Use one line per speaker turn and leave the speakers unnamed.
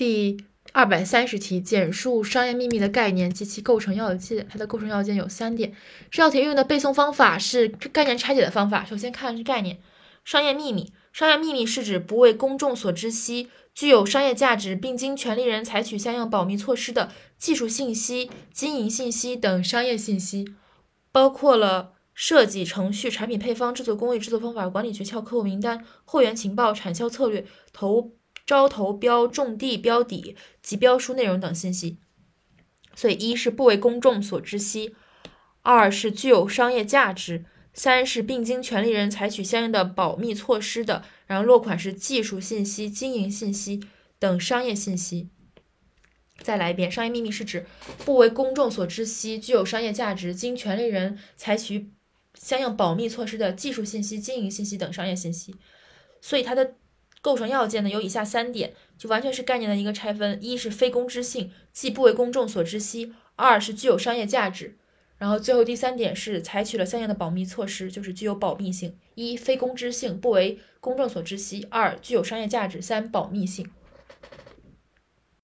第二百三十题，简述商业秘密的概念及其构成要件。它的构成要件有三点。这道题运用的背诵方法是概念拆解的方法。首先看是概念，商业秘密。商业秘密是指不为公众所知悉、具有商业价值，并经权利人采取相应保密措施的技术信息、经营信息等商业信息，包括了设计、程序、产品配方、制作工艺、制作方法、管理诀窍、客户名单、货源情报、产销策略、投。招投标、种地标底及标书内容等信息，所以一是不为公众所知悉，二是具有商业价值，三是并经权利人采取相应的保密措施的。然后落款是技术信息、经营信息等商业信息。再来一遍，商业秘密是指不为公众所知悉、具有商业价值、经权利人采取相应保密措施的技术信息、经营信息等商业信息。所以它的。构成要件呢有以下三点，就完全是概念的一个拆分：一是非公知性，即不为公众所知悉；二是具有商业价值；然后最后第三点是采取了相应的保密措施，就是具有保密性。一非公知性，不为公众所知悉；二具有商业价值；三保密性。